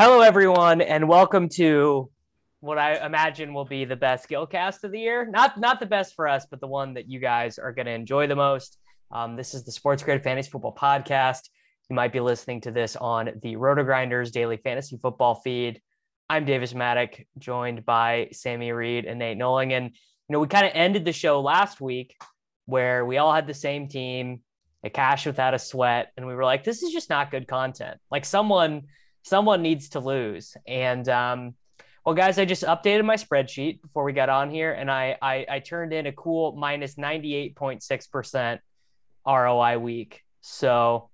Hello, everyone, and welcome to what I imagine will be the best Gillcast of the year. Not not the best for us, but the one that you guys are going to enjoy the most. Um, this is the Sports Grid Fantasy Football Podcast. You might be listening to this on the Roto Grinders Daily Fantasy Football feed. I'm Davis Mattek, joined by Sammy Reid and Nate Nohling. And, you know, we kind of ended the show last week where we all had the same team, a cash without a sweat. And we were like, this is just not good content. Like someone, someone needs to lose. And, um, well, guys, I just updated my spreadsheet before we got on here, and I I, I turned in a cool minus ninety eight point six percent ROI week. So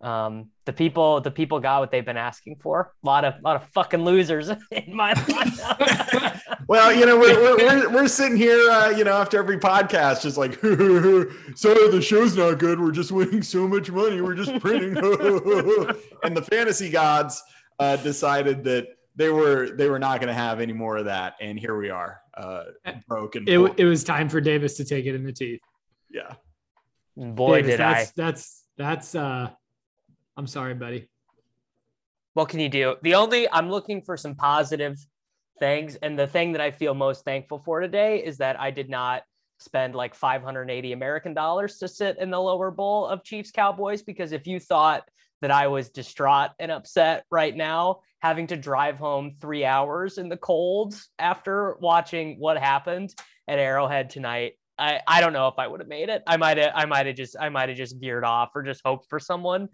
um, the people the people got what they've been asking for. A lot of a lot of fucking losers in my life. well, you know, we're, we're, we're, we're sitting here, uh, you know, after every podcast, just like, so the show's not good. We're just winning so much money. We're just printing. and the fantasy gods uh, decided that they were they were not going to have any more of that, and here we are, uh, broken. It, it was time for Davis to take it in the teeth. Yeah, boy, Davis, did that's, I. That's that's. uh I'm sorry, buddy. What can you do? The only I'm looking for some positive things, and the thing that I feel most thankful for today is that I did not spend like 580 American dollars to sit in the lower bowl of Chiefs Cowboys because if you thought that I was distraught and upset right now, having to drive home three hours in the cold after watching what happened at Arrowhead tonight. I, I don't know if I would have made it. I might have I might have just I might have just veered off or just hoped for someone,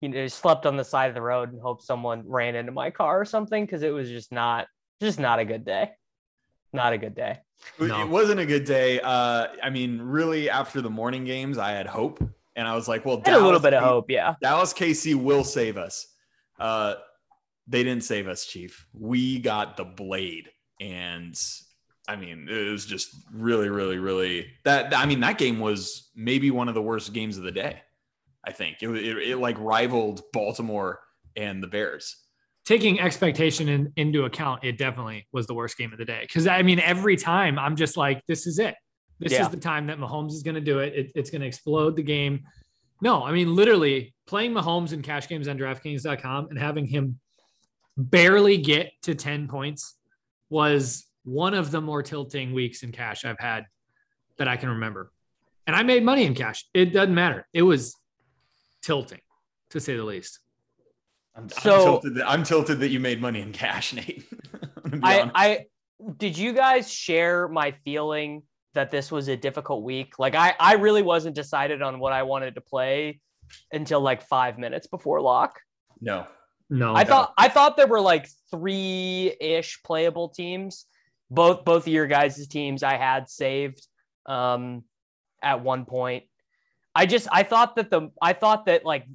you know, slept on the side of the road and hoped someone ran into my car or something because it was just not just not a good day. Not a good day. No. It wasn't a good day. Uh, I mean, really, after the morning games, I had hope, and I was like, "Well, Dallas, a little bit of hope, yeah. Dallas KC will save us." Uh, they didn't save us, Chief. We got the blade, and I mean, it was just really, really, really that. I mean, that game was maybe one of the worst games of the day. I think it it, it like rivaled Baltimore and the Bears taking expectation in, into account, it definitely was the worst game of the day. Because I mean, every time I'm just like, this is it. This yeah. is the time that Mahomes is going to do it. it it's going to explode the game. No, I mean, literally playing Mahomes in cash games on DraftKings.com and having him barely get to 10 points was one of the more tilting weeks in cash I've had that I can remember. And I made money in cash. It doesn't matter. It was tilting, to say the least. I'm, so, I'm tilted, that, I'm tilted that you made money in cash, Nate. I, I did you guys share my feeling that this was a difficult week? Like I, I really wasn't decided on what I wanted to play until like five minutes before lock. No, no. I thought I thought there were like three ish playable teams. Both both of your guys' teams I had saved um, at one point. I just I thought that the I thought that like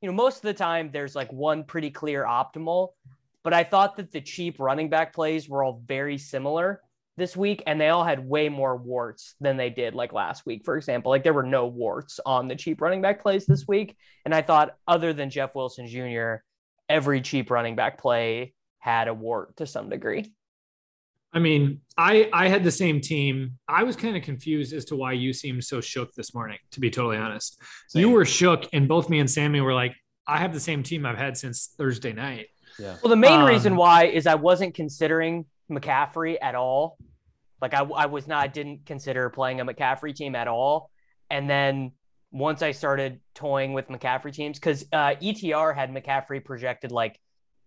you know, most of the time there's like one pretty clear optimal, but I thought that the cheap running back plays were all very similar this week and they all had way more warts than they did like last week, for example. Like there were no warts on the cheap running back plays this week. And I thought, other than Jeff Wilson Jr., every cheap running back play had a wart to some degree. I mean, I I had the same team. I was kind of confused as to why you seemed so shook this morning. To be totally honest, same. you were shook, and both me and Sammy were like, "I have the same team I've had since Thursday night." Yeah. Well, the main um, reason why is I wasn't considering McCaffrey at all. Like I, I was not, I didn't consider playing a McCaffrey team at all. And then once I started toying with McCaffrey teams, because uh, ETR had McCaffrey projected like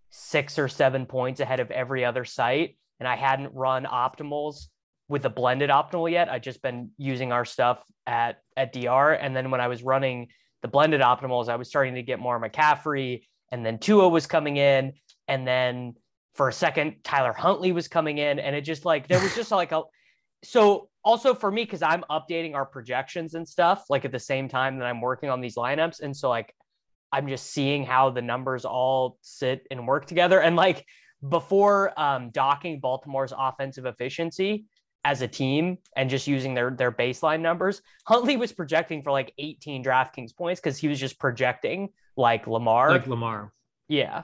six or seven points ahead of every other site, and I hadn't run optimals with a blended optimal yet. I'd just been using our stuff at at DR, and then when I was running the blended optimals, I was starting to get more McCaffrey, and then Tua was coming in, and then for a second Tyler Huntley was coming in, and it just like there was just like a so also for me because i'm updating our projections and stuff like at the same time that i'm working on these lineups. And so like i'm just seeing how the numbers all sit and work together. And like before um, docking baltimore's offensive efficiency as a team and just using their their baseline numbers huntley was projecting for like 18 draftkings points because he was just projecting like lamar like lamar yeah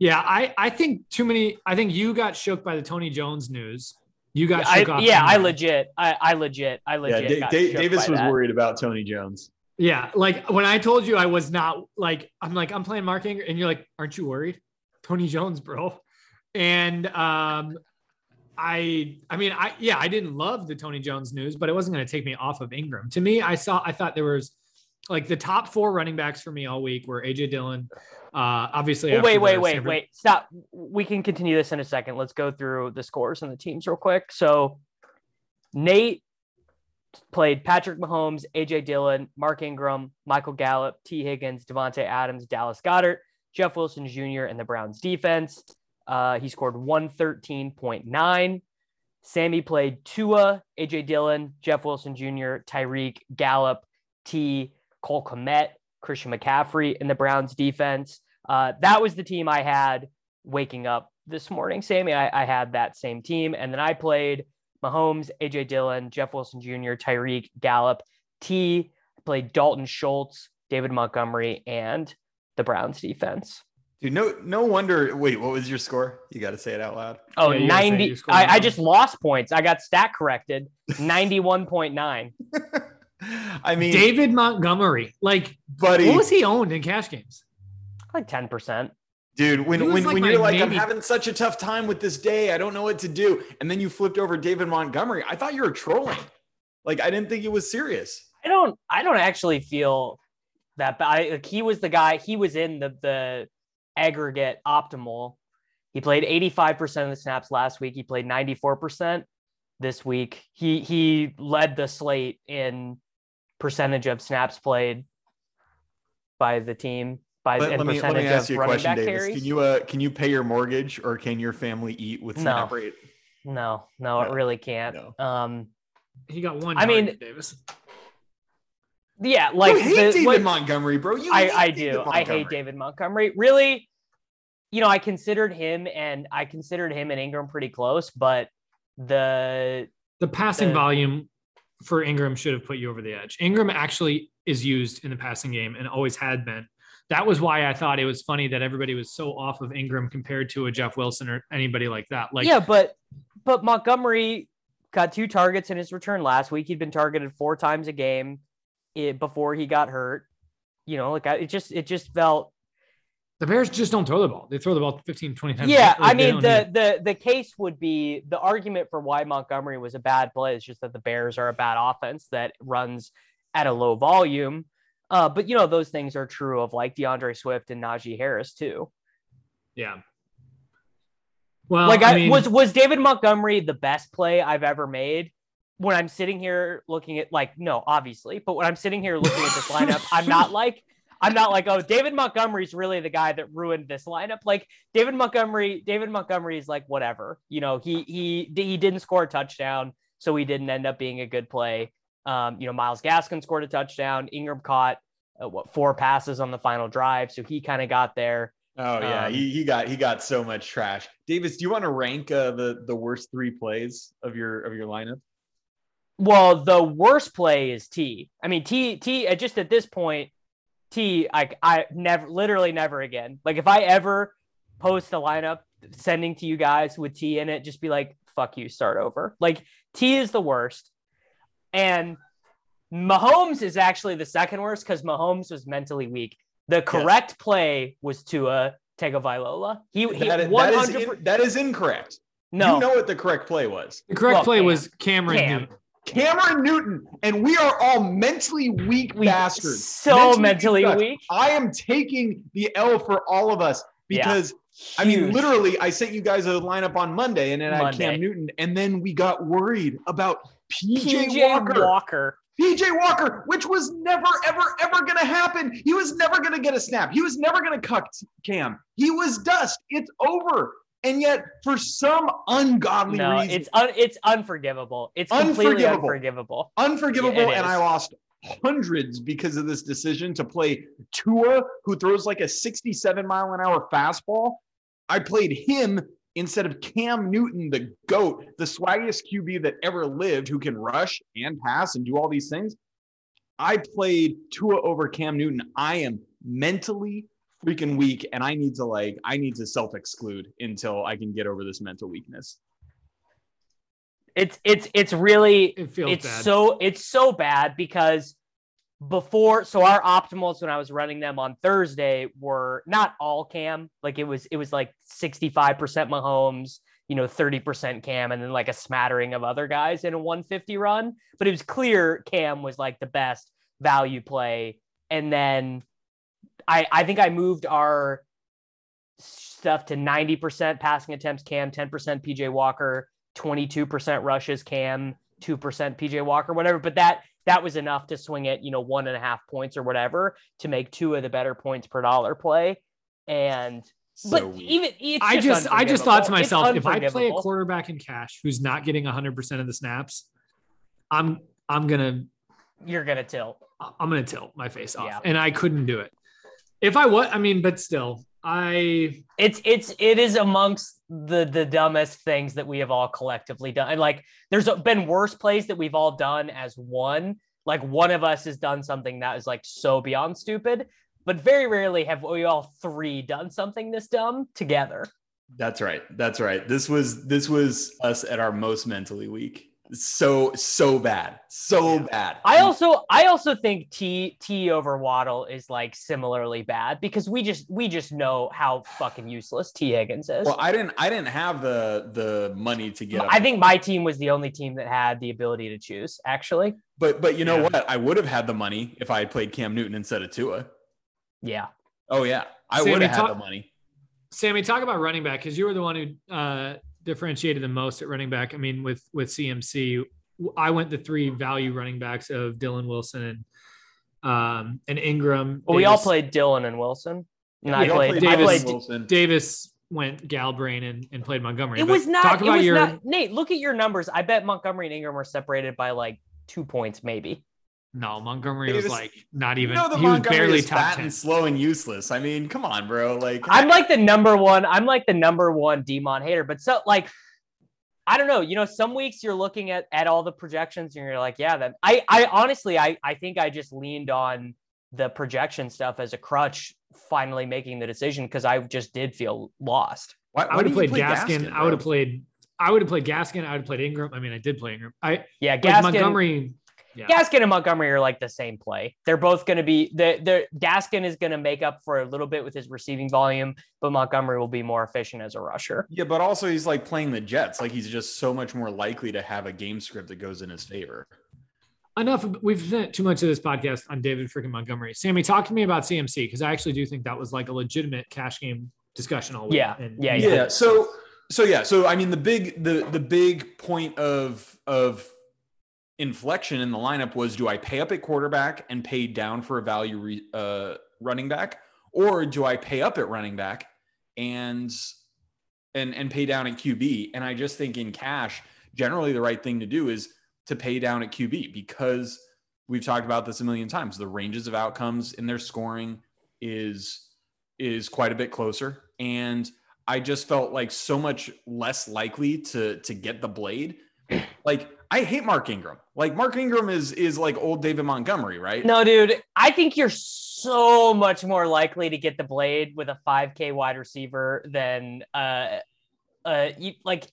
yeah i i think too many i think you got shook by the tony jones news you got I, yeah, I legit, I, I legit, I legit. Yeah, D- Davis was that. worried about Tony Jones. Yeah, like when I told you I was not like I'm like I'm playing Mark Ingram, and you're like, aren't you worried? Tony Jones, bro. And um, I I mean I yeah I didn't love the Tony Jones news, but it wasn't going to take me off of Ingram. To me, I saw I thought there was like the top four running backs for me all week were AJ Dillon. Uh, obviously, well, wait, wait, wait, wait, stop. We can continue this in a second. Let's go through the scores and the teams real quick. So, Nate played Patrick Mahomes, AJ Dillon, Mark Ingram, Michael Gallup, Tee Higgins, Davante Adams, Dallas Goedert, Jeff Wilson Jr., and the Browns defense. Uh, he scored 113.9. Sammy played Tua, AJ Dillon, Jeff Wilson Jr., Tyreek, Gallup, T, Cole Kmet, Christian McCaffrey in the Browns defense. Uh, that was the team I had waking up this morning, Sammy. I, I, had that same team. And then I played Mahomes, AJ Dillon, Jeff Wilson Jr., Tyreek, Gallup, T. I played Dalton Schultz, David Montgomery, and the Browns defense. Dude, no, no wonder. Wait, what was your score? You got to say it out loud. Oh, yeah, 90. I, I just lost points. I got stat corrected 91.9. I mean, David Montgomery, like, buddy, what was he owned in cash games? Like ten percent. Dude, when when, like when you're like, maybe... I'm having such a tough time with this day, I don't know what to do, and then you flipped over David Montgomery, I thought you were trolling. Like, I didn't think it was serious. I don't. I don't actually feel that. But I, like, he was the guy. He was in the the aggregate optimal. He played 85% of the snaps last week. He played 94% this week. He he led the slate in percentage of snaps played by the team by let, let me, let me ask you a question, Davis. Carries. Can you uh can you pay your mortgage or can your family eat with snap no. rate? No, no, no, it really can't. No. Um he got one. I mean, Davis. Yeah, like you hate the, David Montgomery, bro. You I, I do. I hate David Montgomery. Really, you know, I considered him and I considered him and Ingram pretty close, but the the passing the, volume for Ingram should have put you over the edge. Ingram actually is used in the passing game and always had been. That was why I thought it was funny that everybody was so off of Ingram compared to a Jeff Wilson or anybody like that. Like Yeah, but but Montgomery got two targets in his return last week. He'd been targeted four times a game eh, before he got hurt. You know, like it just it just felt the Bears just don't throw the ball. They throw the ball 15, 20 times. Yeah, I mean the the the case would be the argument for why Montgomery was a bad play is just that the Bears are a bad offense that runs at a low volume. Uh, but you know those things are true of like DeAndre Swift and Najee Harris too. Yeah. Well, like I, I mean, was was David Montgomery the best play I've ever made? When I'm sitting here looking at like no, obviously, but when I'm sitting here looking at this lineup, I'm not like I'm not like, oh, David Montgomery's really the guy that ruined this lineup. Like David Montgomery, David Montgomery is like whatever. You know, he he he didn't score a touchdown, so he didn't end up being a good play. Um, you know, Myles Gaskin scored a touchdown. Ingram caught uh, what four passes on the final drive, so he kind of got there. Oh yeah, um, he, he got he got so much trash. Davis, do you want to rank uh, the the worst three plays of your of your lineup? Well, the worst play is T. I mean, T T. Uh, just at this point, T, I, I never, literally never again. Like if I ever post a lineup sending to you guys with T in it, just be like, fuck you, start over. Like T is the worst. And Mahomes is actually the second worst because Mahomes was mentally weak. The correct yes. play was Tua Tagovailoa. He, he that, is, that, is in, that is incorrect. No, you know what the correct play was. The correct well, play Cam. was Cameron Cam. Newton. Cameron Newton, and we are all mentally weak We- bastards. So mentally guys. weak. I am taking the L for all of us Yeah. because I mean, literally, I sent you guys a lineup on Monday, and then I had Cam Newton, and then we got worried about PJ, PJ Walker. Walker. PJ Walker, which was never, ever, ever going to happen. He was never going to get a snap. He was never going to cuck Cam. He was dust. It's over. And yet, for some ungodly No, reason, it's un, it's unforgivable. It's completely Unforgivable. unforgivable. unforgivable. Yeah, and I lost hundreds because of this decision to play Tua, who throws like a 67 mile an hour fastball. I played him instead of Cam Newton, the GOAT, the swaggiest QB that ever lived, who can rush and pass and do all these things. I played Tua over Cam Newton. I am mentally freaking weak and I need to like I need to self-exclude until I can get over this mental weakness. It's it's it's really It feels it's bad. so it's so bad because before so our optimals when I was running them on Thursday were not all cam like it was it was like 65% Mahomes you know 30% cam and then like a smattering of other guys in a 150 run but it was clear cam was like the best value play and then I I think I moved our stuff to 90% passing attempts cam 10% PJ Walker 22% rushes cam 2% PJ Walker, whatever. But that that was enough to swing it, you know, one and a half points or whatever to make two of the better points per dollar play. And So but weak. even it's I just I just thought to myself, if I play a quarterback in cash who's not getting 100% of the snaps, I'm I'm gonna you're gonna tilt. I'm gonna tilt my face off, Yeah. and I couldn't do it. If I was, I mean, but still, I It's it's it is amongst the the dumbest things that we have all collectively done. And like there's been worse plays that we've all done as one. Like one of us has done something that is like so beyond stupid, but very rarely have we all three done something this dumb together. That's right. That's right. This was this was us at our most mentally weak. So so bad. So bad. I also I also think T T over Waddle is like similarly bad because we just we just know how fucking useless Tee Higgins is. well, I didn't I didn't have the the money to get up. I think my team was the only team that had the ability to choose, actually. but but you know Yeah. what? I would have had the money if I had played Cam Newton instead of Tua. Yeah. Oh yeah. I Sammy, would have had talk- the money. Sammy, talk about running back because you were the one who uh, differentiated the most at running back. I mean, with with CMC, I went the three value running backs of Dillon Wilson and um, and Ingram. Well, we all played Dillon and Wilson. And Yeah, I played, played I Davis- played Wilson. Davis went Galbrain and, and played Montgomery. it But was not talk it about was your not Nate, look at your numbers. I bet Montgomery and Ingram were separated by like two points, maybe. No Montgomery was Davis- like not even. You know the he was barely is top fat ten. and slow and useless. I mean, come on, bro. Like I'm like the number one, I'm like the number one Demon hater, but so like I don't know, you know, some weeks you're looking at at all the projections and you're like, yeah, Then I I honestly I I think I just leaned on the projection stuff as a crutch finally making the decision because I just did feel lost. why, I would have you played play Gaskin. I would have played. I would have played Gaskin. I would have played Ingram. I mean, I did play Ingram. I Yeah, like Gaskin, Montgomery. Yeah. Gaskin and Montgomery are like the same play. They're both going to be the the Gaskin is going to make up for a little bit with his receiving volume, but Montgomery will be more efficient as a rusher. Yeah, but also he's like playing the Jets. Like he's just so much more likely to have a game script that goes in his favor. Enough. We've spent too much of this podcast on David freaking Montgomery. Sammy, talk to me about CMC because I actually do think that was like a legitimate cash game discussion all week. Yeah, And- yeah, yeah so so yeah so i mean the big the the big point of of inflection in the lineup was do i pay up at quarterback and pay down for a value re, uh running back? Or do i pay up at running back and and and pay down at qb and i just think in cash generally the right thing to do is to pay down at qb because we've talked about this a million times. The ranges of outcomes in their scoring is is quite a bit closer. And I just felt like so much less likely to to get the blade. Like I hate Mark Ingram. Like Mark Ingram is is like old David Montgomery, right? No, dude, I think you're so much more likely to get the blade with a 5K wide receiver than uh uh you, like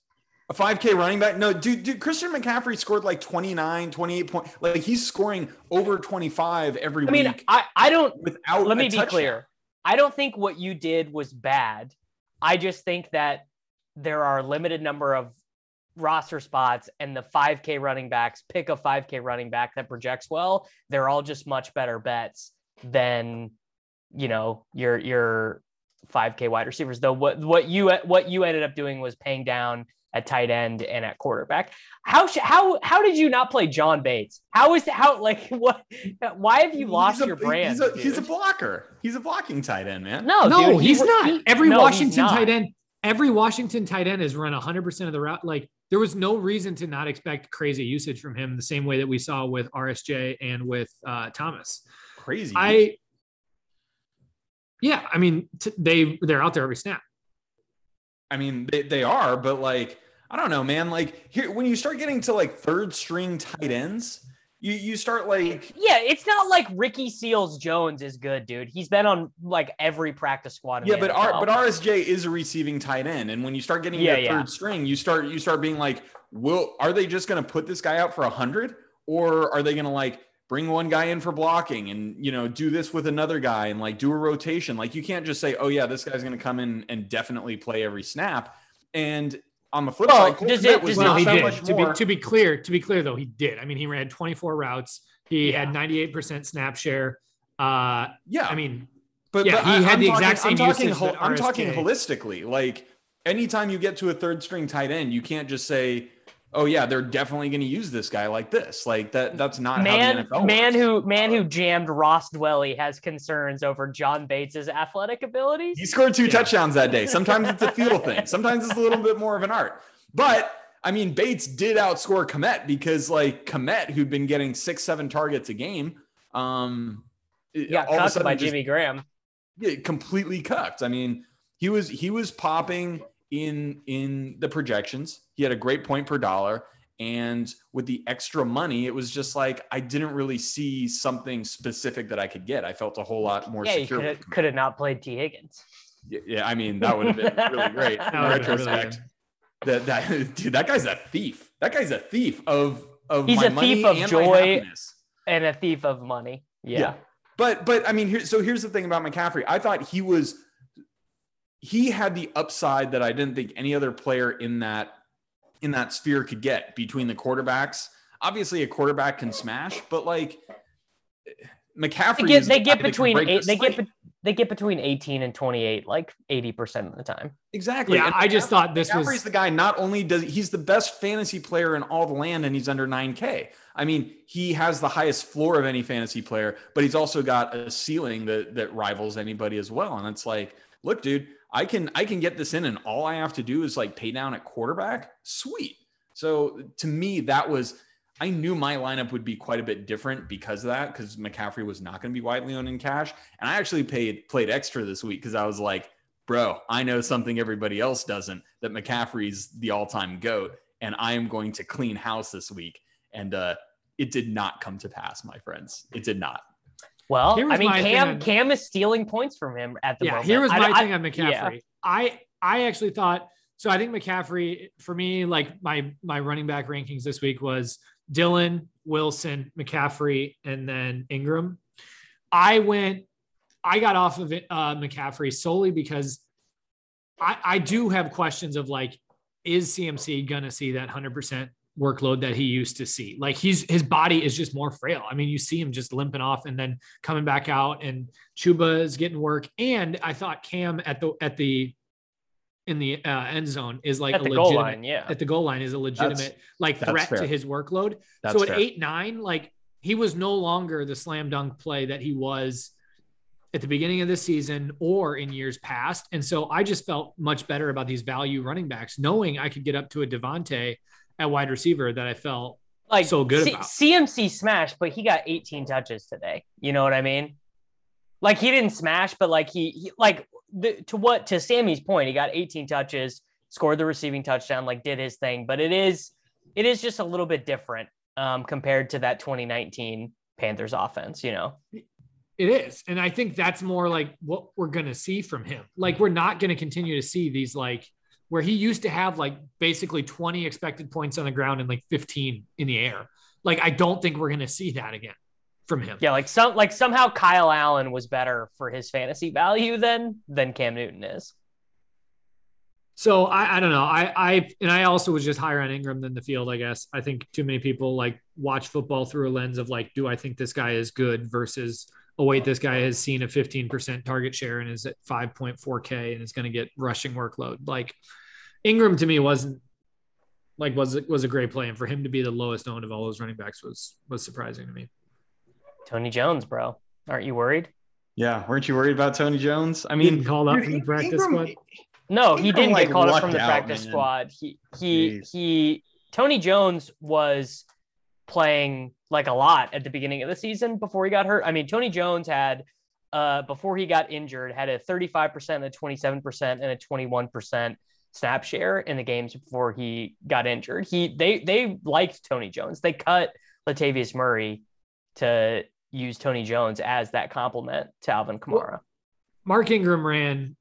A 5K running back. No, dude, dude, Christian McCaffrey scored like 29, 28 points. Like he's scoring over 25 every I mean, week I I don't without let me be touchdown. clear. I don't think what you did was bad. I just think that there are a limited number of roster spots and the 5K running backs pick a 5K running back that projects well, they're all just much better bets than you know your your 5K wide receivers. Though what what you what you ended up doing was paying down at tight end and at quarterback. How how how did you not play John Bates? How is how like what? Why have you lost a, your brand? He's a, he's a, blocker. He's a blocking tight end, man. No, no, dude, he's he, not. He, every no, Washington tight end, every Washington tight end has run 100 percent of the route. Like there was no reason to not expect crazy usage from him, the same way that we saw with RSJ and with uh, Thomas. Crazy. I. Yeah, I mean, t- they they're out there every snap. I mean, they, they are, but like I don't know, man. Like here, when you start getting to like third string tight ends, you you start like yeah, it's not like Ricky Seals Jones is good, dude. He's been on like every practice squad. Yeah, but R, but RSJ is a receiving tight end, and when you start getting yeah, to yeah. third string, you start you start being like, will are they just going to put this guy out for a hundred, or are they going to like bring one guy in for blocking and you know do this with another guy and like do a rotation? Like you can't just say, oh yeah, this guy's going to come in and definitely play every snap. And on the flip well, side, does it, was well, he did. To be, to be clear, to be clear though, he did. I mean, he ran 24 routes. He yeah. had 98% snap share. Uh, yeah, I mean, but yeah, but he I, had I'm the talking, exact same. I'm talking, hol- I'm talking holistically. Like anytime you get to a third string tight end, you can't just say, oh yeah, they're definitely going to use this guy like this. Like that. That's not how an NFL man. man who man who jammed Ross Dwelley has concerns over John Bates's athletic abilities. He scored two yeah. touchdowns that day. Sometimes it's a feel thing. Sometimes it's a little bit more of an art. But I mean, Bates did outscore Kmet because like Kmet, who'd been getting six, seven targets a game, um, yeah, all of a sudden by just, Jimmy Graham. Yeah, completely cucked. I mean, he was he was popping in in the projections. He had a great point per dollar. And with the extra money, it was just like I didn't really see something specific that I could get. I felt a whole lot more yeah, secure. Could have not played Tee Higgins. Yeah, yeah, I mean that would have been really great in retrospect. Really that that dude, that guy's a thief. That guy's a thief of of he's a thief of joy and a thief of money. Yeah. yeah. But but I mean here so here's the thing about McCaffrey. I thought he was he had the upside that I didn't think any other player in that in that sphere could get between the quarterbacks. Obviously, a quarterback can smash, but like McCaffrey, they get, they get between eight, they get they get between 18 and 28 like 80% of the time. Exactly. Yeah, I just thought this McCaffrey's was the guy not only does he's the best fantasy player in all the land and he's under 9k. I mean, he has the highest floor of any fantasy player, but he's also got a ceiling that that rivals anybody as well. And it's like, look, dude, I can I can get this in, and all I have to do is like pay down at quarterback. Sweet. So to me, that was I knew my lineup would be quite a bit different because of that, because McCaffrey was not going to be widely owned in cash. And I actually paid played extra this week because I was like, bro, I know something everybody else doesn't that McCaffrey's the all-time GOAT, and I am going to clean house this week. And uh it did not come to pass, my friends. It did not. Well, I mean, Cam Cam is stealing points from him at the yeah, moment. Here was my I, thing I, on McCaffrey. Yeah. I I actually thought so. I think McCaffrey for me, like my my running back rankings this week was Dillon Wilson, McCaffrey, and then Ingram. I went. I got off of it, uh, McCaffrey solely because I, I do have questions of like, is CMC gonna see that hundred percent workload that he used to see. Like he's his body is just more frail. I mean, you see him just limping off and then coming back out, and Chuba is getting work. And I thought Cam at the at the in the uh, end zone is like at a legitimate line, yeah. At the goal line is a legitimate that's, like threat to his workload. That's so at fair. eight nine, like he was no longer the slam dunk play that he was at the beginning of the season or in years past. And so I just felt much better about these value running backs, knowing I could get up to a Davante at wide receiver that I felt like so good C- about. CMC smash, but he got 18 touches today. You know what I mean? Like he didn't smash, but like he, he like the, to what to Sammy's point, he got 18 touches, scored the receiving touchdown, like did his thing. But it is it is just a little bit different um, compared to that 2019 Panthers offense. You know. It is. And I think that's more like what we're going to see from him. Like, we're not going to continue to see these like where he used to have like basically 20 expected points on the ground and like 15 in the air. Like I don't think we're going to see that again from him. Yeah, like some like somehow Kyle Allen was better for his fantasy value than than Cam Newton is. So I, I don't know. I, I and I also was just higher on Ingram than the field, I guess. I think too many people like watch football through a lens of like, do I think this guy is good versus oh wait, this guy has seen a 15% target share and is at 5.4K and is going to get rushing workload. Like Ingram to me wasn't like was was a great play, and for him to be the lowest owned of all those running backs was was surprising to me. Tony Jones, bro, aren't you worried? Yeah, weren't you worried about Tony Jones? I mean, called up from the practice Ingram, squad. No, he didn't like, get called up from the practice man. squad. He he Jeez. he. Tony Jones was playing like a lot at the beginning of the season before he got hurt. I mean, Tony Jones had uh, before he got injured had a 35%, a 27%, and a 21% snap share in the games before he got injured. He they they liked Tony Jones. They cut Latavius Murray to use Tony Jones as that complement to Alvin Kamara. Well, Mark Ingram ran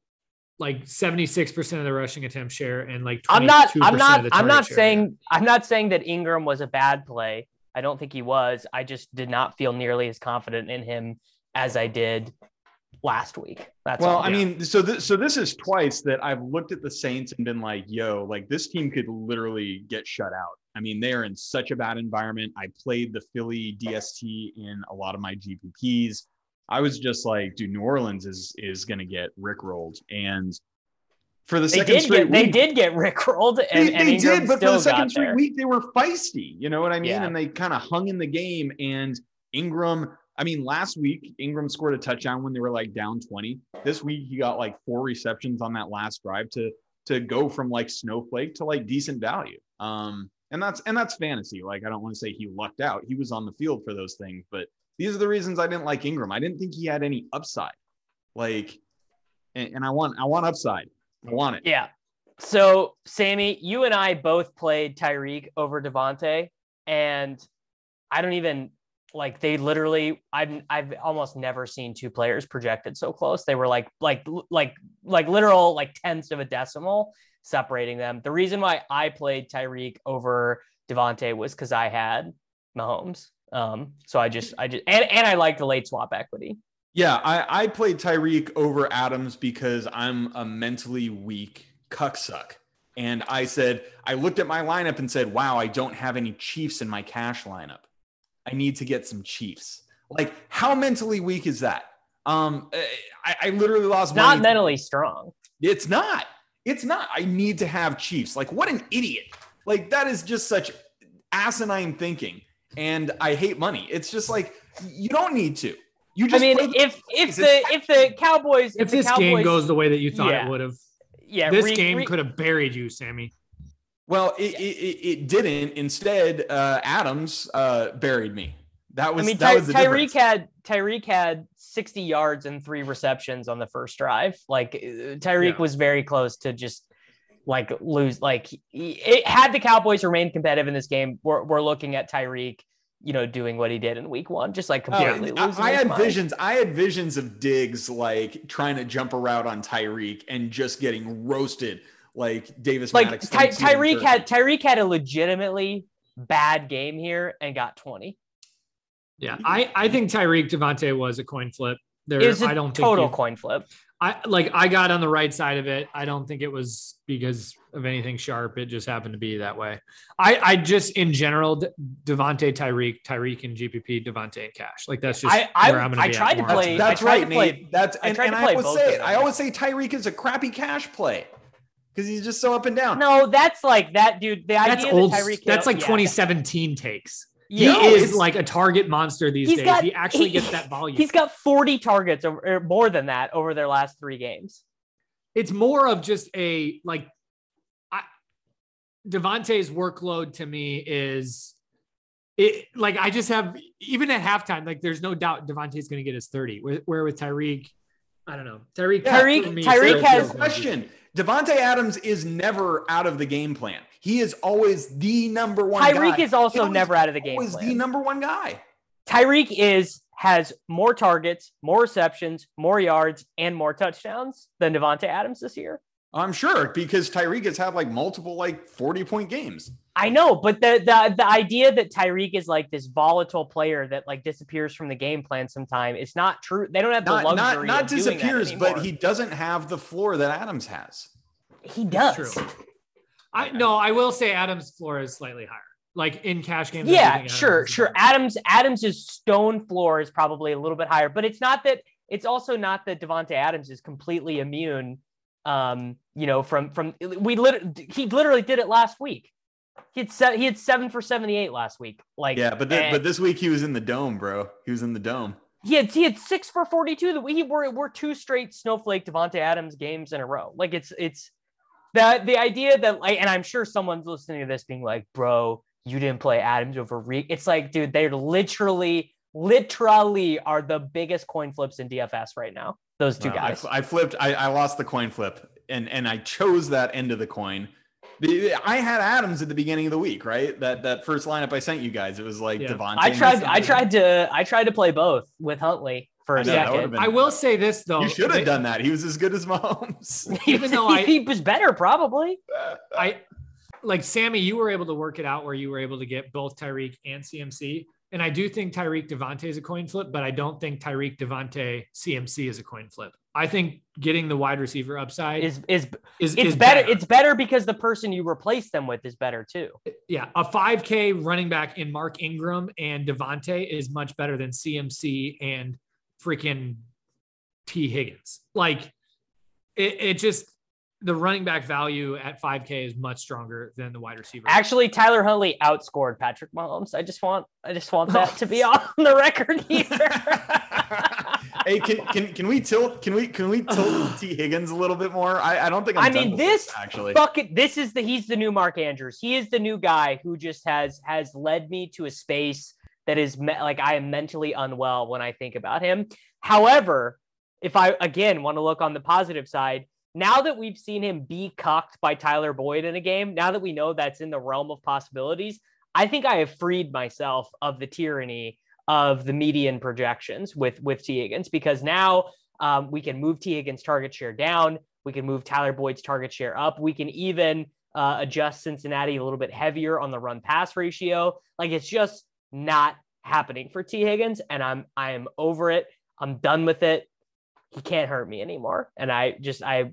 like 76% of the rushing attempt share and like I'm not I'm not I'm not saying I'm not saying that Ingram was a bad play. I don't think he was. I just did not feel nearly as confident in him as I did last week. That's well, all. I mean, so this so this is twice that I've looked at the Saints and been like, "Yo, like this team could literally get shut out." I mean, they are in such a bad environment. I played the Philly DST in a lot of my GPPs. I was just like, dude, New Orleans is is going to get rickrolled, and for the they second did straight get, week, they did get rickrolled, and, they, and did, but for the second straight there. week, they were feisty. You know what I mean? Yeah. And they kind of hung in the game. And Ingram, I mean, last week Ingram scored a touchdown when they were like down twenty. This week he got like four receptions on that last drive to to go from like snowflake to like decent value. Um, and that's and that's fantasy. Like I don't want to say he lucked out. He was on the field for those things, but these are the reasons I didn't like Ingram. I didn't think he had any upside. Like, and, and I want I want upside. I want it. Yeah. So, Sammy, you and I both played Tyreek over Davante, and I don't even like they literally I've I've almost never seen two players projected so close. They were like like like like literal like tenths of a decimal separating them. The reason why I played Tyreek over Davante was because I had Mahomes. Um, so I just I just and, and I like the late swap equity. Yeah, I, I played Tyreek over Adams because I'm a mentally weak cucksuck. And I said, I looked at my lineup and said, wow, I don't have any Chiefs in my cash lineup. I need to get some Chiefs. Like, how mentally weak is that? Um, I, I literally lost. My not mentally strong. It's not. It's not. I need to have Chiefs. Like, what an idiot! Like, that is just such asinine thinking. And I hate money. It's just like you don't need to. You just. I mean, if if the if the Cowboys if, if this Cowboys, game goes the way that you thought yeah. it would have, yeah, this re, game re, could have buried you, Sammy. Well, it, it, it didn't. Instead, uh, Adams uh, buried me. That was. I mean, that Ty- was the Tyreek difference. had Tyreek had 60 yards and three receptions on the first drive. Like uh, Tyreek Yeah. was very close to just like lose. Like it had the Cowboys remained competitive in this game. We're, we're looking at Tyreek, you know, doing what he did in Week One, just like Oh, completely I, losing. I his had mind. visions. I had visions of Diggs like trying to jump around on Tyreek and just getting roasted like Davis. Like Maddox Ty- Tyreek turkey. had Tyreek had a legitimately bad game here and got 20. Yeah, I I think Tyreek Davante was a coin flip. There, It was a I don't total think you- coin flip. I like I got on the right side of it. I don't think it was because of anything sharp. It just happened to be that way. I I just in general De- Davante Tyreek Tyreek and GPP Davante and Cash like that's just I- I- where I'm gonna I be at tried to play- That's I right, to play- Nate. That's and, tried and I play always say it. I always say Tyreek is a crappy cash play because he's just so up and down. No, that's like that dude. The That's idea old. that Tyreek That's like yeah, 2017 takes. Yeah, he is like a target monster these He's days. got- he actually he- gets that volume. He's got 40 targets over, or more than that over their last three games. it's more of just a like I Davante's workload to me is it like I just have even at halftime, like there's no doubt Davante's gonna get his 30. Where, where with Tyreek, I don't know. Tyreek Yeah, Tyreek- me Tyreek has- feels like- Question: Davante Adams is never out of the game plan. He is always the number one. Guy. Tyreek guy. is also never out of the game plan. Always the number one guy. Tyreek is has more targets, more receptions, more yards, and more touchdowns than Davante Adams this year. I'm sure because Tyreek has had like multiple like 40 point games. I know, but the the the idea that Tyreek is like this volatile player that like disappears from the game plan sometime is not true. They don't have the Not not luxury not of doing that disappears, but he doesn't have the floor that Adams has. He does. true. I no, I will say Adams' floor is slightly higher. Like in cash games. Yeah, think Adams sure, is sure. higher. Adams stone floor is probably a little bit higher, but it's not that it's also not that Davante Adams is completely immune um, you know, from from we lit- he literally did it last week. He had se- he had 7 for 78 last week. Like Yeah, but th- and but this week he was in the dome, bro. He was in the dome. he had he had 6 for 42 the we were we're two straight snowflake Davante Adams games in a row. Like it's it's the the idea that like and I'm sure someone's listening to this being like, "Bro, you didn't play Adams over Reek." It's like, dude, they're literally literally are the biggest coin flips in DFS right now. Those two Wow, I, guys. I flipped. I, I lost the coin flip, and and I chose that end of the coin. The, I had Adams at the beginning of the week, right? That that first lineup I sent you guys. It was like Yeah. Davante. I tried. I tried to. I tried to play both with Huntley for I a know, that second. been- I will say this though. You should they- have done that. He was as good as Mahomes. even though I- he was better, probably. I like Sammy, you were able to work it out where you were able to get both Tyreek and CMC. And I do think Tyreek Davante is a coin flip, but I don't think Tyreek Davante CMC is a coin flip. I think getting the wide receiver upside is Is is it's is better. It's better because the person you replace them with is better too. yeah, a 5K running back in Mark Ingram and Davante is much better than CMC and freaking Tee Higgins. Like it, it just the running back value at 5K is much stronger than the wide receiver. Actually, Tyler Huntley outscored Patrick Mahomes. I just want. I just want that to be on the record here. hey, can, can can we tilt? Can we can we tilt Tee Higgins a little bit more? I, I don't think I'm I mean, with this actually. Fuck it. This is the he's the new Mark Andrews. He is the new guy who just has has led me to a space that is me- like I am mentally unwell when I think about him. However, if I again want to look on the positive side, now that we've seen him be cucked by Tyler Boyd in a game, now that we know that's in the realm of possibilities, I think I have freed myself of the tyranny of the median projections with with Tee Higgins because now um, we can move Tee Higgins' target share down. We can move Tyler Boyd's target share up. We can even uh, adjust Cincinnati a little bit heavier on the run pass ratio. Like it's just not happening for Tee Higgins, and I'm I am over it. I'm done with it. He can't hurt me anymore, and I just I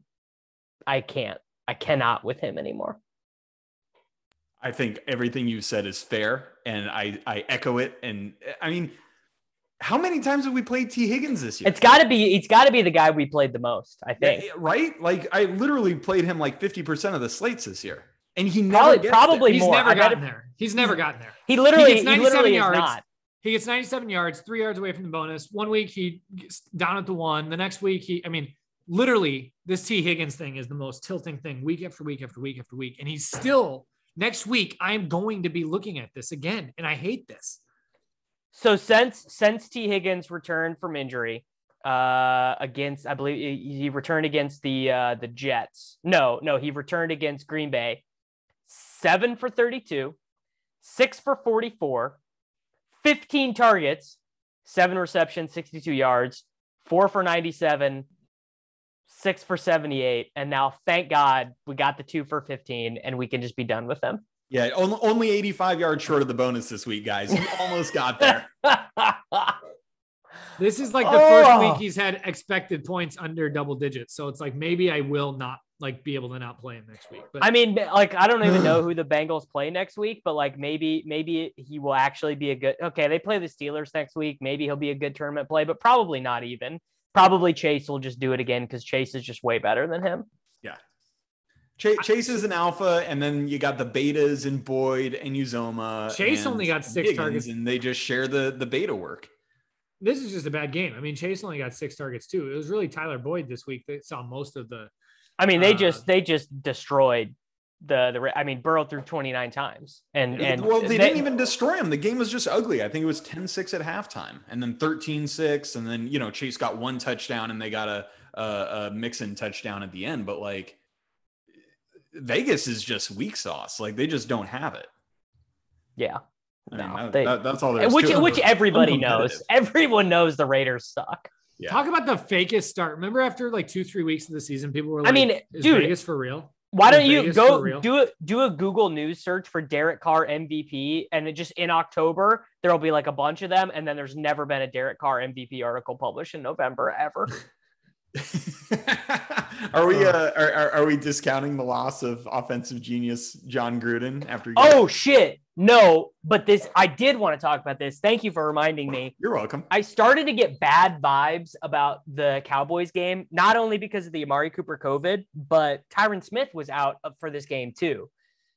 I can't. I cannot with him anymore. I think everything you said is fair, and I I echo it. And I mean, how many times have we played Tee Higgins this year? It's got to be. It's got to be the guy we played the most. I think. Yeah, right? Like I literally played him like 50% of the slates this year. And he never Probably- gets probably He's more. never I gotta- gotten there. He's never gotten there. He literally, gets he, 97 literally yards. is not. He gets 97 yards, three yards away from the bonus. One week he gets down at the one. The next week he, I mean, literally, this Tee Higgins thing is the most tilting thing week after week after week after week. And he's still next week. I'm going to be looking at this again, and I hate this. So since since Tee Higgins returned from injury uh against I believe he returned against the uh the Jets. No, no, he returned against Green Bay. 7 for 32, 6 for 44, 15 targets, 7 receptions, 62 yards, 4 for 97, 6 for 78, and now thank God we got the 2 for 15 and we can just be done with them. Yeah, only, only 85 yards short of the bonus this week, guys. He almost got there. This is like the oh. first Oh. week he's had expected points under double digits. So it's like maybe I will not like be able to not play him next week. But I mean, like I don't even know who the Bengals play next week, but like maybe maybe he will actually be a good. Okay, they play the Steelers next week. Maybe he'll be a good tournament play, but probably not even. Probably Chase will just do it again because Chase is just way better than him. Yeah. Ch- Chase is an alpha, and then you got the betas and Boyd and Uzomah. Chase and only got six Higgins, targets. and they just share the the beta work. this is just a bad game. I mean, Chase only got six targets too. It was really Tyler Boyd this week that saw most of the. I mean, they Uh, just they just destroyed the the. I mean, Burrow threw twenty nine times, and and well, they, didn't even destroy him. The game was just ugly. I think it was 10-6 at halftime, and then 13-6, and then you know Chase got one touchdown, and they got a a, a mix-in touchdown at the end. But like Vegas is just weak sauce. Like they just don't have it. yeah, I mean, that- they- that- that's all there is. which to which everybody knows. Everyone knows the Raiders suck. Yeah. Talk about the fakest start. Remember after like two, three weeks of the season, people were like, I mean, is dude, Vegas for real? Why don't you go do a do a Google News search for Derek Carr MVP, and it just in October there'll be like a bunch of them, and then there's never been a Derek Carr MVP article published in November ever. Are Are we uh, are, are, are we discounting the loss of offensive genius Jon Gruden after? Oh shit! No, but this I did want to talk about this. Thank you for reminding me. You're welcome. I started to get bad vibes about the Cowboys game, not only because of the Amari Cooper COVID, but Tyron Smith was out for this game too.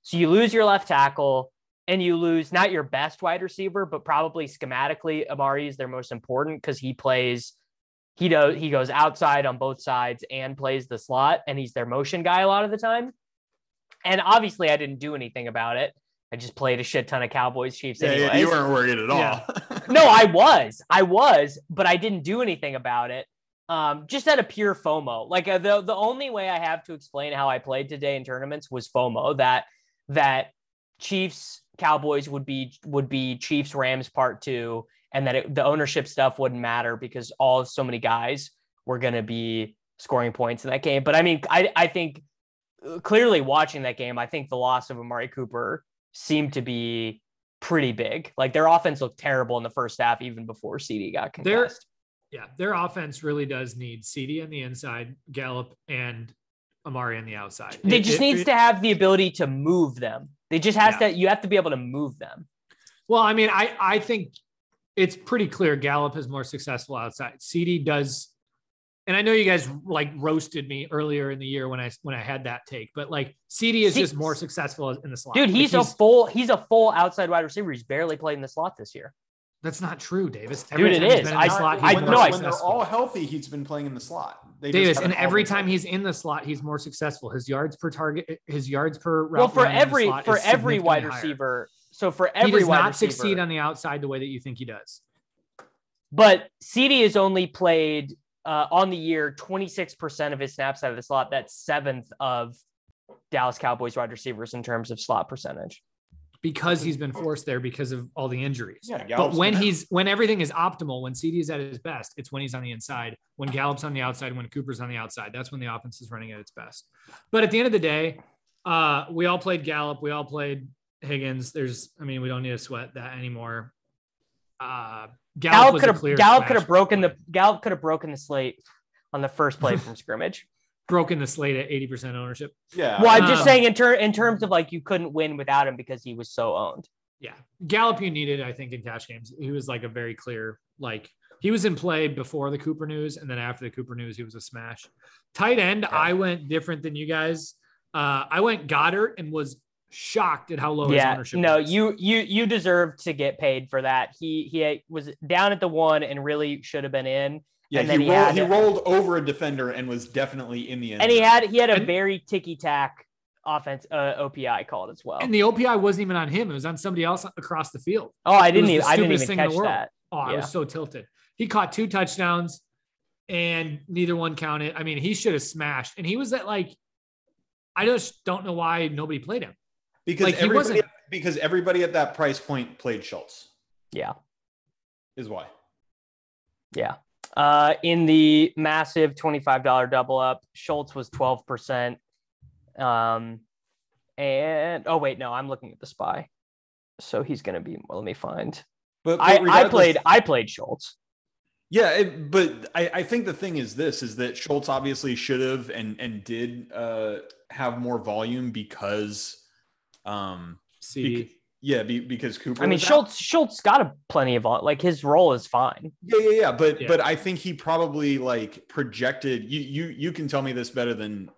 So you lose your left tackle and you lose not your best wide receiver, but probably schematically, Amari is their most important because he plays he does he goes outside on both sides and plays the slot and he's their motion guy a lot of the time and obviously i didn't do anything about it i just played a shit ton of cowboys chiefs yeah, anyways. you weren't worried at all yeah. no i was i was but i didn't do anything about it um, just out of pure fomo like uh, the, the only way i have to explain how i played today in tournaments was fomo that that chiefs cowboys would be would be chiefs rams part two and that it, the ownership stuff wouldn't matter because all so many guys were going to be scoring points in that game. But I mean, I, I think uh, clearly watching that game, I think the loss of Amari Cooper seemed to be pretty big. Like their offense looked terrible in the first half, even before CD got concussed. Their, yeah, their offense really does need CD on the inside, Gallup, and Amari on the outside. They it, just it, needs it, to have the ability to move them. They just has yeah. to. You have to be able to move them. Well, I mean, I I think it's pretty clear Gallup is more successful outside. CD does, and I know you guys like roasted me earlier in the year when I when I had that take, but like CD is C- just more successful in the slot. Dude, he's, he's, a full he's a full outside wide receiver. He's barely played in the slot this year. That's not true, Davis. Every Dude, it is. I, slot, I know. When they're all healthy, he's been playing in the slot. They Davis, and every time he's in the slot, he's more successful. His yards per target, his yards per well for every for every wide receiver. Higher. So for every he does not receiver, succeed on the outside the way that you think he does. But CD has only played uh, on the year 26% of his snaps out of the slot. That's seventh of Dallas Cowboys wide receivers in terms of slot percentage. Because he's been forced there because of all the injuries. Yeah, but when he's when everything is optimal, when CD is at his best, it's when he's on the inside. When Gallup's on the outside, when Cooper's on the outside, that's when the offense is running at its best. But at the end of the day, uh, we all played Gallup. We all played Higgins. There's, I mean, we don't need to sweat that anymore. Uh, Gallup, could have Gallup could have broken the Gallup could have broken the slate on the first play from scrimmage. Broken the slate at eighty percent ownership. Yeah. Well, I'm just um, saying in ter- in terms of like you couldn't win without him because he was so owned. Yeah, Gallup you needed, I think, in cash games. He was like a very clear like he was in play before the Cooper news, and then after the Cooper news, he was a smash. Tight end, yeah. I went different than you guys. Uh, I went Goedert and was shocked at how low yeah, his ownership no, was. you you you deserve to get paid for that. He he was down at the one and really should have been in. Yeah, he, he, rolled, he rolled over a defender and was definitely in the end. And he had he had a and, very ticky tack offense uh, OPI called as well. And the OPI wasn't even on him; it was on somebody else across the field. Oh, I didn't even I didn't even catch that. Oh, yeah. I was so tilted. He caught two touchdowns, and neither one counted. I mean, he should have smashed. And he was at like, I just don't know why nobody played him because like everybody because everybody at that price point played Schultz. Yeah, is why. Yeah. Uh, in the massive twenty-five dollar double up, Schultz was twelve percent. Um, and oh wait, no, I'm looking at the spy, so he's gonna be. Well, let me find. But, but I, I played. I played Schultz. Yeah, it, but I, I think the thing is this: is that Schultz obviously should have and and did uh, have more volume because um, see, yeah, be, because Cooper. I mean, Schultz out. Schultz got a plenty of like his role is fine. Yeah, yeah, yeah. But yeah. but I think he probably like projected. You you you can tell me this better than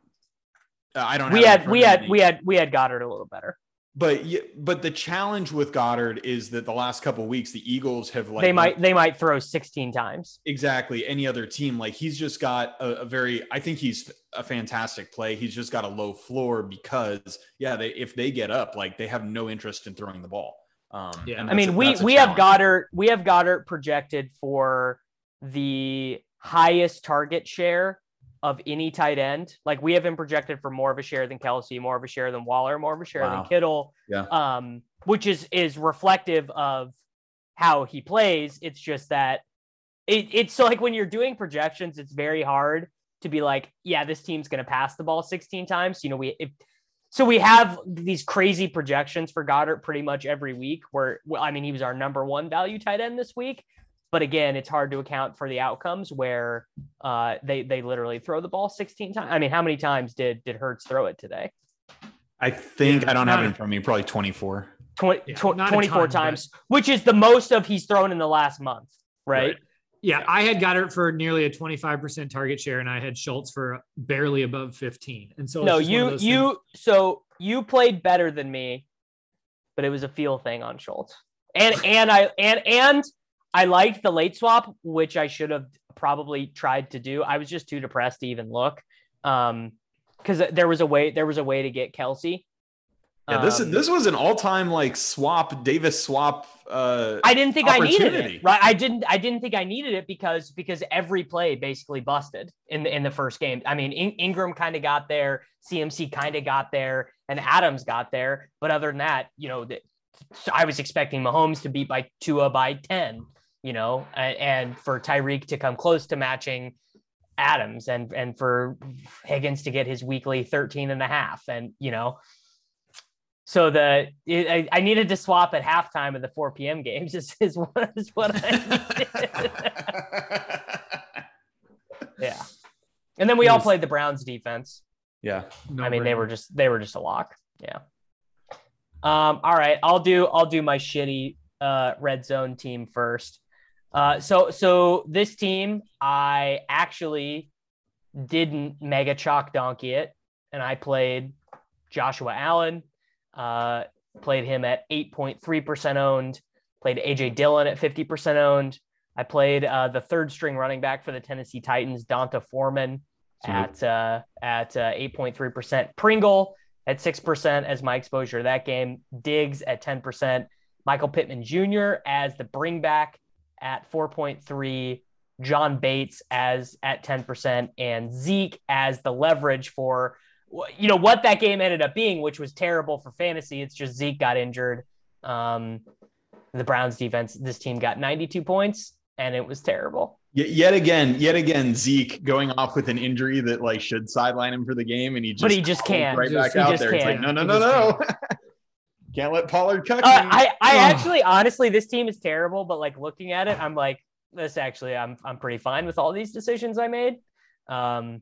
uh, I don't. Know. We had we had we had we had Goedert a little better. But but the challenge with Goedert is that the last couple weeks the Eagles have like they might they might throw 16 times. Exactly. Any other team like he's just got a, a, very I think he's a fantastic play. He's just got a low floor because yeah, they if they get up like they have no interest in throwing the ball. Um, yeah. I mean, a, we we challenge. have Goedert we have Goedert projected for the highest target share of any tight end. Like we have him projected for more of a share than Kelce, more of a share than Waller, more of a share wow. than Kittle. Yeah. Um, which is is reflective of how he plays. It's just that it, it's so like when you're doing projections, it's very hard to be like, yeah, this team's going to pass the ball 16 times. You know, we if, so we have these crazy projections for Goedert pretty much every week. Where I mean, he was our number one value tight end this week, But again, it's hard to account for the outcomes where uh, they they literally throw the ball 16 times. I mean, how many times did did Hurts throw it today? I think Yeah, I don't have it in front of me. Probably 24. 20, Yeah, tw- 24 ton, but- times, which is the most of he's thrown in the last month, right? Right. Yeah, I had Goedert for nearly a 25% target share, and I had Schultz for barely above 15. And so no, just one of you you things- so you played better than me, but it was a feel thing on Schultz. And and I and and I liked the late swap, which I should have probably tried to do. I was just too depressed to even look. Um because there was a way there was a way to get Kelce. Yeah, this Um, this was an all time like swap Davis swap. Uh, I didn't think I needed it. Right. I didn't I didn't think I needed it because because every play basically busted in the in the first game. I mean, In- Ingram kind of got there, CMC kind of got there, and Adams got there. But other than that, you know, the, I was expecting Mahomes to beat by Tua by 10, you know, and, and for Tyreek to come close to matching Adams and and for Higgins to get his weekly 13 and a half. And, you know, so the it, I, I needed to swap at halftime of the 4 p.m. games is, is what is what I needed. yeah. And then we all played the Browns defense. yeah. no I mean, they were just they were just a lock. Yeah. Um, all right, I'll do I'll do my shitty uh red zone team first. Uh so so this team I actually didn't mega chalk donkey it, and I played Joshua Allen, uh played him at 8.3% owned, played AJ Dillon at 50% owned. I played uh the third string running back for the Tennessee Titans, D'Onta Foreman at uh, at uh, 8.3%. Pringle at 6% as my exposure to that game. Diggs at 10%. Michael Pittman Jr. as the bring back at 4.3. John Bates as at 10% and Zeke as the leverage for you know what that game ended up being, which was terrible for fantasy. It's just Zeke got injured. Um, the Browns defense, this team got 92 points and it was terrible. Yet again, yet again, Zeke going off with an injury that like should sideline him for the game, and he just But he just can't. right Just- back out just there. It's like, no, no, He no, no. can't let Pollard cut Uh, me. I, I actually, honestly, this team is terrible. But like looking at it, I'm like, this actually, I'm I'm pretty fine with all these decisions I made. Um,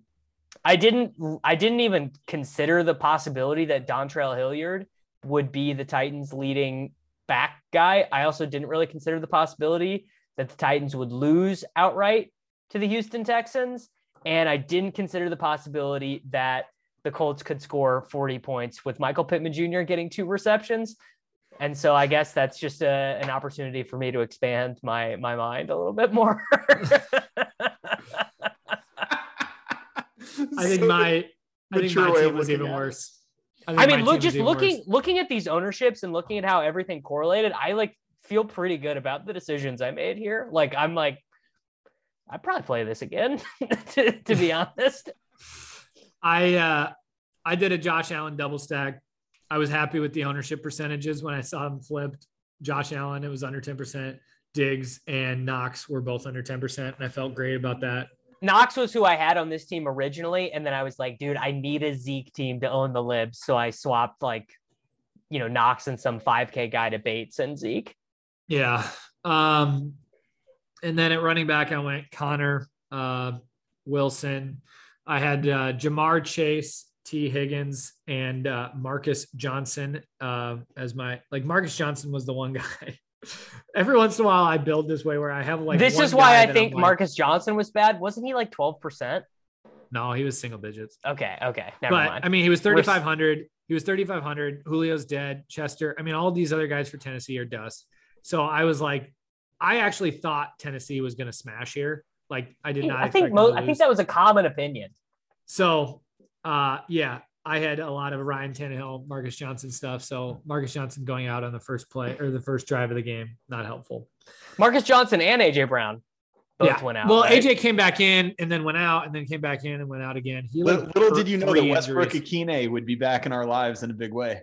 I didn't, I didn't even consider the possibility that Dontrell Hilliard would be the Titans' leading back guy. I also didn't really consider the possibility that the Titans would lose outright to the Houston Texans, and I didn't consider the possibility that the Colts could score 40 points with Michael Pittman Jr. getting two receptions. And so I guess that's just a, an opportunity for me to expand my my mind a little bit more. I think my I think my team was even worse. think I mean, look, just looking worse. looking at these ownerships and looking at how everything correlated, I like feel pretty good about the decisions I made here. Like I'm like, I'd probably play this again, to, to be honest. I uh I did a Josh Allen double stack. I was happy with the ownership percentages when I saw them flipped. Josh Allen, it was under 10%. Diggs and Knox were both under 10%. And I felt great about that. Knox was who I had on this team originally, and then I was like, dude, I need a Zeke team to own the libs, so I swapped like, you know, Knox and some 5K guy to Bates and Zeke. Yeah. Um, and then at running back, I went Conner, uh, Wilson. I had uh, Ja'Marr Chase, T. Higgins, and uh, Marcus Johnson uh, as my like. Marcus Johnson was the one guy. Every once in a while, I build this way where I have like. this is why I think like, Marcus Johnson was bad. Wasn't he like 12%? No, he was single digits. Okay, okay, never but mind. I mean, he was 3,500. He was 3,500. Julio's dead. Chester. I mean, all these other guys for Tennessee are dust. So I was like, I actually thought Tennessee was going to smash here. Like I did not. I think expect them mo- to I think that was a common opinion. So, uh, yeah, I had a lot of Ryan Tannehill, Marcus Johnson stuff. So Marcus Johnson going out on the first play or the first drive of the game, not helpful. Marcus Johnson and AJ Brown both yeah. went out. Well, right? AJ came back in and then went out and then came back in and went out again. He little, little did you know that three Westbrook injuries. Ikhine would be back in our lives in a big way.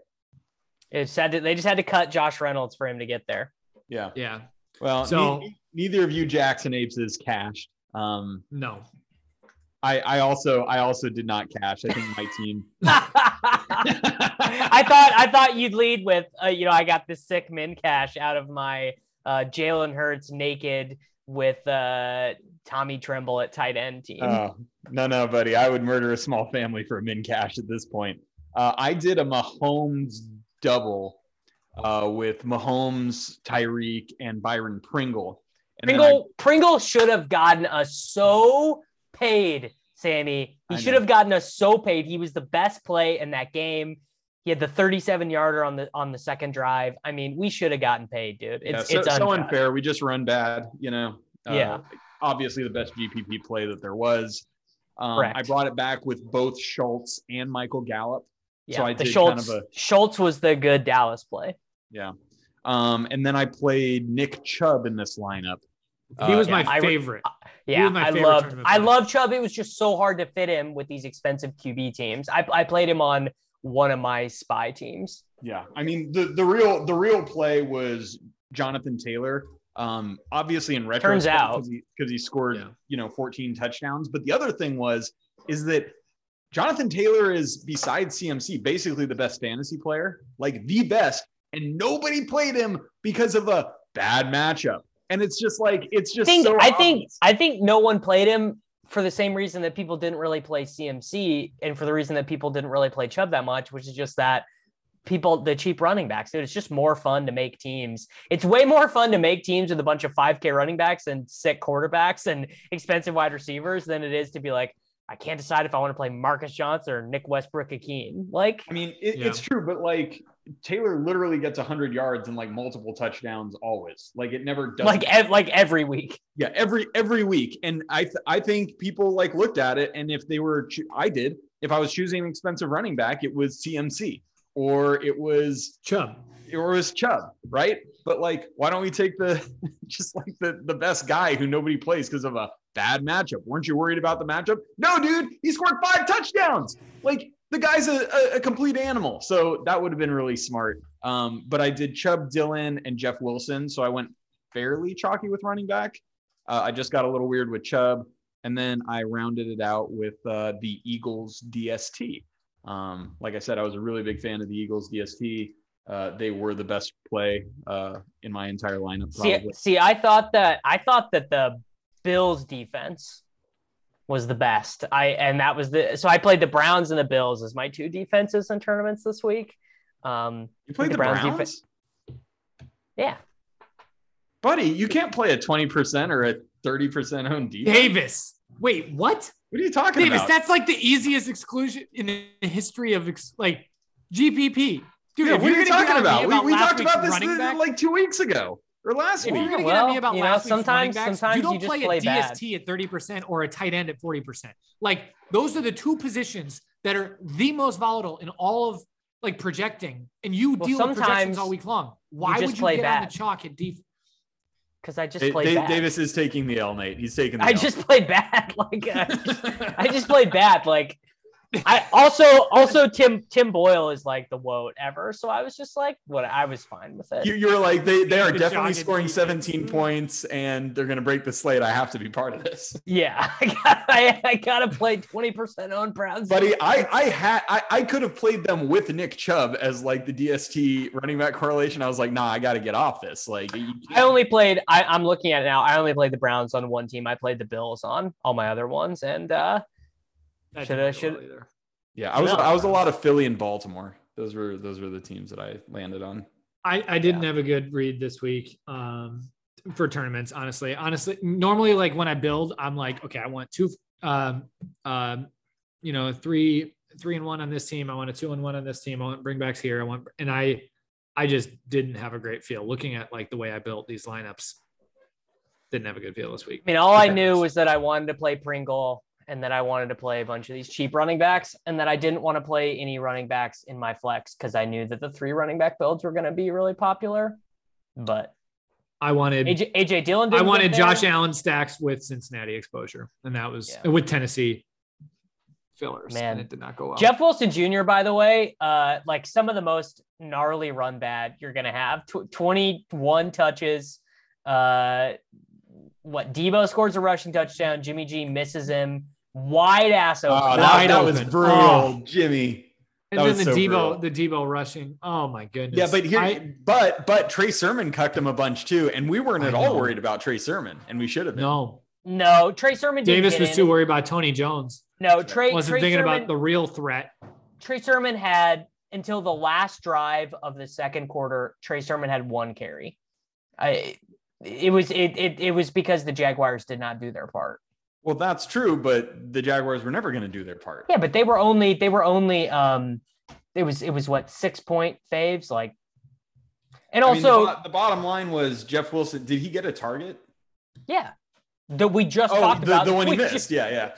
It just had to, they just had to cut Josh Reynolds for him to get there. Yeah. Yeah. Well, So- ne- neither of you Jackson apes is cashed. Um, No. I, I also I also did not cash. I think my team. I thought I thought you'd lead with uh, you know I got this sick min cash out of my uh, Jalen Hurts naked with uh, Tommy Tremble at tight end team. Oh, no, no, buddy. I would murder a small family for a min cash at this point. Uh, I did a Mahomes double uh, with Mahomes, Tyreek, and Byron Pringle. And then I- Pringle Pringle should have gotten us so paid, Sammy. He I should know. have gotten us so paid. He was the best play in that game. He had the 37 yarder on the on the second drive. I mean, we should have gotten paid, dude. yeah, It's so, it's so unfair. unfair. We just run bad, you know. Uh, Yeah. Obviously, the best GPP play that there was. Um, I brought it back with both Schultz and Michael Gallup. Yeah, so I the did Schultz kind of a Schultz was the good Dallas play. yeah. Um, and then I played Nick Chubb in this lineup. He Uh, was yeah, my I- favorite. Yeah, my I favorite loved I love Chubb. It was just so hard to fit him with these expensive QB teams. I, I played him on one of my spy teams. Yeah, I mean the the real the real play was Jonathan Taylor. Um, obviously in retrospect, Turns out. because he, 'cause he scored Yeah. you know 14 touchdowns. But the other thing was is that Jonathan Taylor is besides CMC basically the best fantasy player, like the best, and nobody played him because of a bad matchup. And it's just like it's just. I think so I think. I think no one played him for the same reason that people didn't really play CMC and for the reason that people didn't really play Chubb that much, which is just that people the cheap running backs. Dude, it's just more fun to make teams. It's way more fun to make teams with a bunch of 5K running backs and sick quarterbacks and expensive wide receivers than it is to be like, I can't decide if I want to play Marcus Johnson or Nick Westbrook Ikhine. Like I mean, it, Yeah. it's true, but like Taylor literally gets 100 yards and like multiple touchdowns always. Like it never does. like ev- like every week. Yeah, every every week, and I th- I think people like looked at it, and if they were, choo- I did. If I was choosing an expensive running back, it was CMC or it was Chubb. or it was Chubb, right? But like, why don't we take the just like the the best guy who nobody plays because of a bad matchup? Weren't you worried about the matchup? No, dude, he scored five touchdowns. Like the guy's a, a, a complete animal. So that would have been really smart. Um, but I did Chubb, Dillon, and Jeff Wilson. So I went fairly chalky with running back. Uh, I just got a little weird with Chubb, and then I rounded it out with uh, the Eagles DST. Um, like I said, I was a really big fan of the Eagles DST. Uh, they were the best play uh, in my entire lineup. Probably. See, see, I thought that I thought that the Bills defense was the best. I and that was the so I played the Browns and the Bills as my two defenses in tournaments this week. Um, you played the the Browns Browns, defense- yeah, buddy. You can't play a twenty percent or a thirty percent owned defense. Davis. Wait, what? What are you talking Davis, about? that's like the easiest exclusion in the history of ex- like GPP. Dude, yeah, what are you're you gonna talking get on me about? We, we talked about this back, like two weeks ago or last if week. you're gonna Well, get on me about you know, last running sometimes- backs, sometimes you don't you just play, play a bad. DST at 30% or a tight end at 40%. Like those are the two positions that are the most volatile in all of like projecting, and you Well, deal with projections all week long. Why just would you play get on the chalk at def- because I just played bad. Davis is taking the L, Nate. He's taking the I L. just played bad. Like I just, I just played bad. Like I also also Tim Tim Boyle is like the woat ever. So I was just like, what I was fine with it. You, you're like they, they are The definitely scoring defense. 17 points and they're gonna break the slate. I have to be part of this, yeah, I got I, I gotta play twenty percent on Browns. buddy. I I had I, I could have played them with Nick Chubb as like the DST running back correlation. I was like, nah, I got to get off this. Like, I only played. I, I'm looking at it now. I only played the Browns on one team. I played the Bills on all my other ones, and uh, That Should I- should- well either. yeah, I was No. I was a lot of Philly and Baltimore. Those were those were the teams that I landed on. I, I didn't have a good read this week um, for tournaments, honestly. Honestly, normally, like when I build, I'm like, okay, I want two, um, um, you know, three, three and one on this team. I want a two and one on this team. I want bring bringbacks here. I want, and I, I just didn't have a great feel looking at like the way I built these lineups. Didn't have a good feel this week. I mean, all I knew was that I wanted to play Pringle, and that I wanted to play a bunch of these cheap running backs, and that I didn't want to play any running backs in my flex because I knew that the three running back builds were going to be really popular. But I wanted, AJ, AJ Dillon. I wanted Josh. Allen stacks with Cincinnati exposure, and that was Yeah. with Tennessee fillers, Man. and it did not go well. Jeff Wilson Jr. By the way, uh, like some of the most gnarly run bad you're gonna have. Tw- 21 touches. Uh, what Debo scores a rushing touchdown. Jimmy G misses him. Wide ass oh, open. Oh, Wide that, that was brutal, Oh. Jimmy. And That then the so Debo, brutal. the Debo rushing. Oh my goodness. Yeah, but here, I- but but Trey Sermon cucked him a bunch too, and we weren't at all worried about Trey Sermon, and we should have been. no, No, Trey Sermon. didn't Davis get was in. too worried about Tony Jones. No, Trey. Wasn't Trey thinking Sermon, about the real threat. Trey Sermon had until the last drive of the second quarter. Trey Sermon had one carry. I. It was it, it it was because the Jaguars did not do their part. Well, that's true, but the Jaguars were never going to do their part. Yeah, but they were only they were only um it was it was what six point faves like and I mean, the also the, bottom line was Jeff Wilson. Did he get a target? yeah that we just Oh, talked the, about the one he missed. just- Yeah, yeah.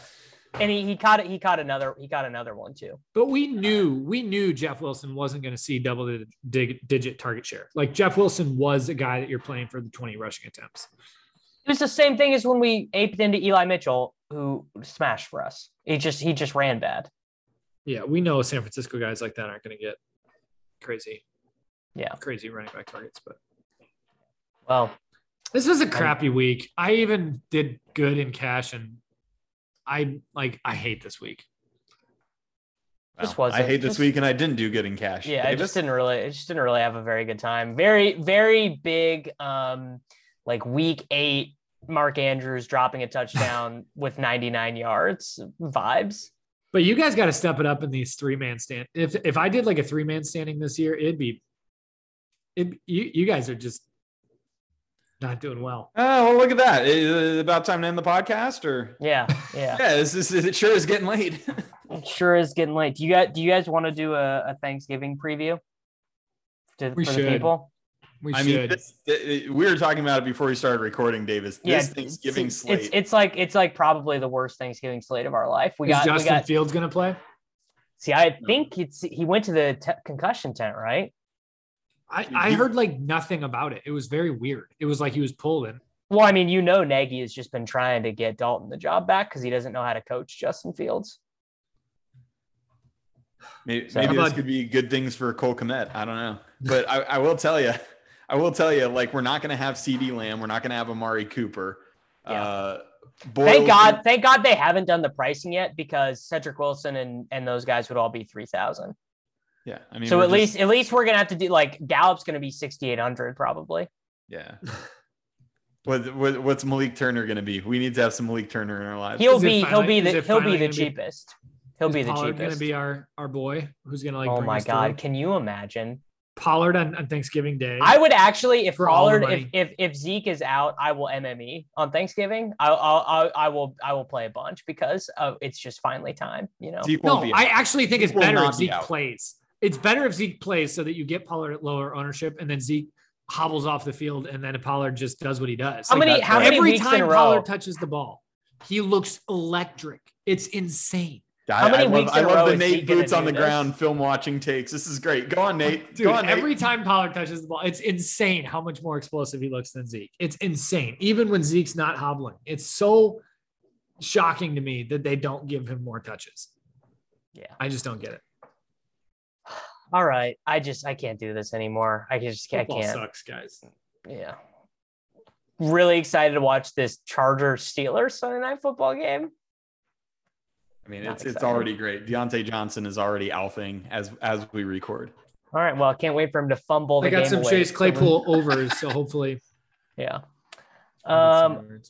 and he, he caught it he caught another he caught another one too But we knew we knew Jeff Wilson wasn't going to see double dig, digit target share. Like Jeff Wilson was a guy that you're playing for the 20 rushing attempts. It was the same thing as when we aped into Eli Mitchell who smashed for us he just he just ran bad Yeah, we know San Francisco guys like that aren't going to get crazy, yeah crazy running back targets. But well this was a crappy week. I even did good in cash, and I like I hate this week. This Well, I wasn't- hate this this- week, and I didn't do good in cash. yeah I just didn't really I just didn't really have a very good time very very big um like week eight Mark Andrews dropping a touchdown with 99 yards vibes But you guys got to step it up in these three man stand. If if I did like a three man standing this year, it'd be it. You you guys are just not doing well. Oh, well, look at that. Is it about time to end the podcast, or Yeah, yeah. yeah, this is it. Sure is getting late. It sure is getting late. Do you guys do you guys want to do a, a Thanksgiving preview to, We for should. the people? We I should. mean, this, th- we were talking about it before we started recording, Davis. This Yeah, Thanksgiving it's, slate. It's it's like it's like probably the worst Thanksgiving slate of our life. We Is got we Justin got. Fields going to play? See, I think it's he went to the te- concussion tent, right? I, I heard like nothing about it. It was very weird. It was like he was pulling. Well, I mean, you know, Nagy has just been trying to get Dalton the job back because he doesn't know how to coach Justin Fields. maybe So- maybe this could be good things for Cole Kmet. I don't know, but I, I will tell you, I will tell you, like we're not going to have C.D. Lamb, we're not going to have Amari Cooper. Yeah. Uh, Thank God, gonna- thank God they haven't done the pricing yet because Cedric Wilson and and those guys would all be three thousand. Yeah, I mean, So at just- least at least we're gonna have to do like Gallup's gonna be sixty eight hundred probably. yeah. What, what what's Malik Turner going to be? We need to have some Malik Turner in our lives. He'll Is it be he'll be the he'll be the gonna be- cheapest. He'll be the Pollard going to be our our boy who's going to like. oh bring my us through? god, can you imagine? Pollard on, on Thanksgiving Day. I would actually, if For all the Pollard, if, if if Zeke is out, I will MME on Thanksgiving. I'll, I'll, I'll I will play a bunch because uh, it's just finally time. You know, Zeke no, be I actually think it's Zeke will better if not be Zeke plays. It's better if Zeke plays so that you get Pollard at lower ownership and then Zeke hobbles off the field and then Pollard just does what he does. How many- how right. many Every weeks time in a row? Pollard touches the ball, he looks electric. It's insane. I, How many I love, weeks I in a love the Nate boots on the this? ground, film watching takes. This is great. Go on, Nate. Dude, Go on, Nate. every time Pollard touches the ball, it's insane how much more explosive he looks than Zeke. It's insane. Even when Zeke's not hobbling, it's so shocking to me that they don't give him more touches. Yeah. I just don't get it. all right. I just I can't do this anymore. I just I can't. sucks, guys. Yeah. Really excited to watch this Charger Steelers Sunday night football game. I mean, Not it's it's already great. Diontae Johnson is already alphing as as we record. All right. Well, I can't wait for him to fumble the I got game some away. Chase Claypool overs, so hopefully. Yeah. I'll get some Um.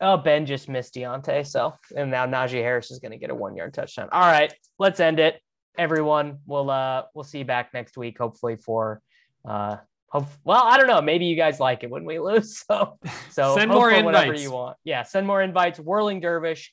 Oh, Ben just missed Diontae, so and now Najee Harris is going to get a one yard touchdown. All right, let's end it, everyone. We'll uh we'll see you back next week, hopefully for uh hope. Well, I don't know. Maybe you guys like it when we lose. So so Send more for whatever invites. you want. Yeah, send more invites. Whirling Dervish,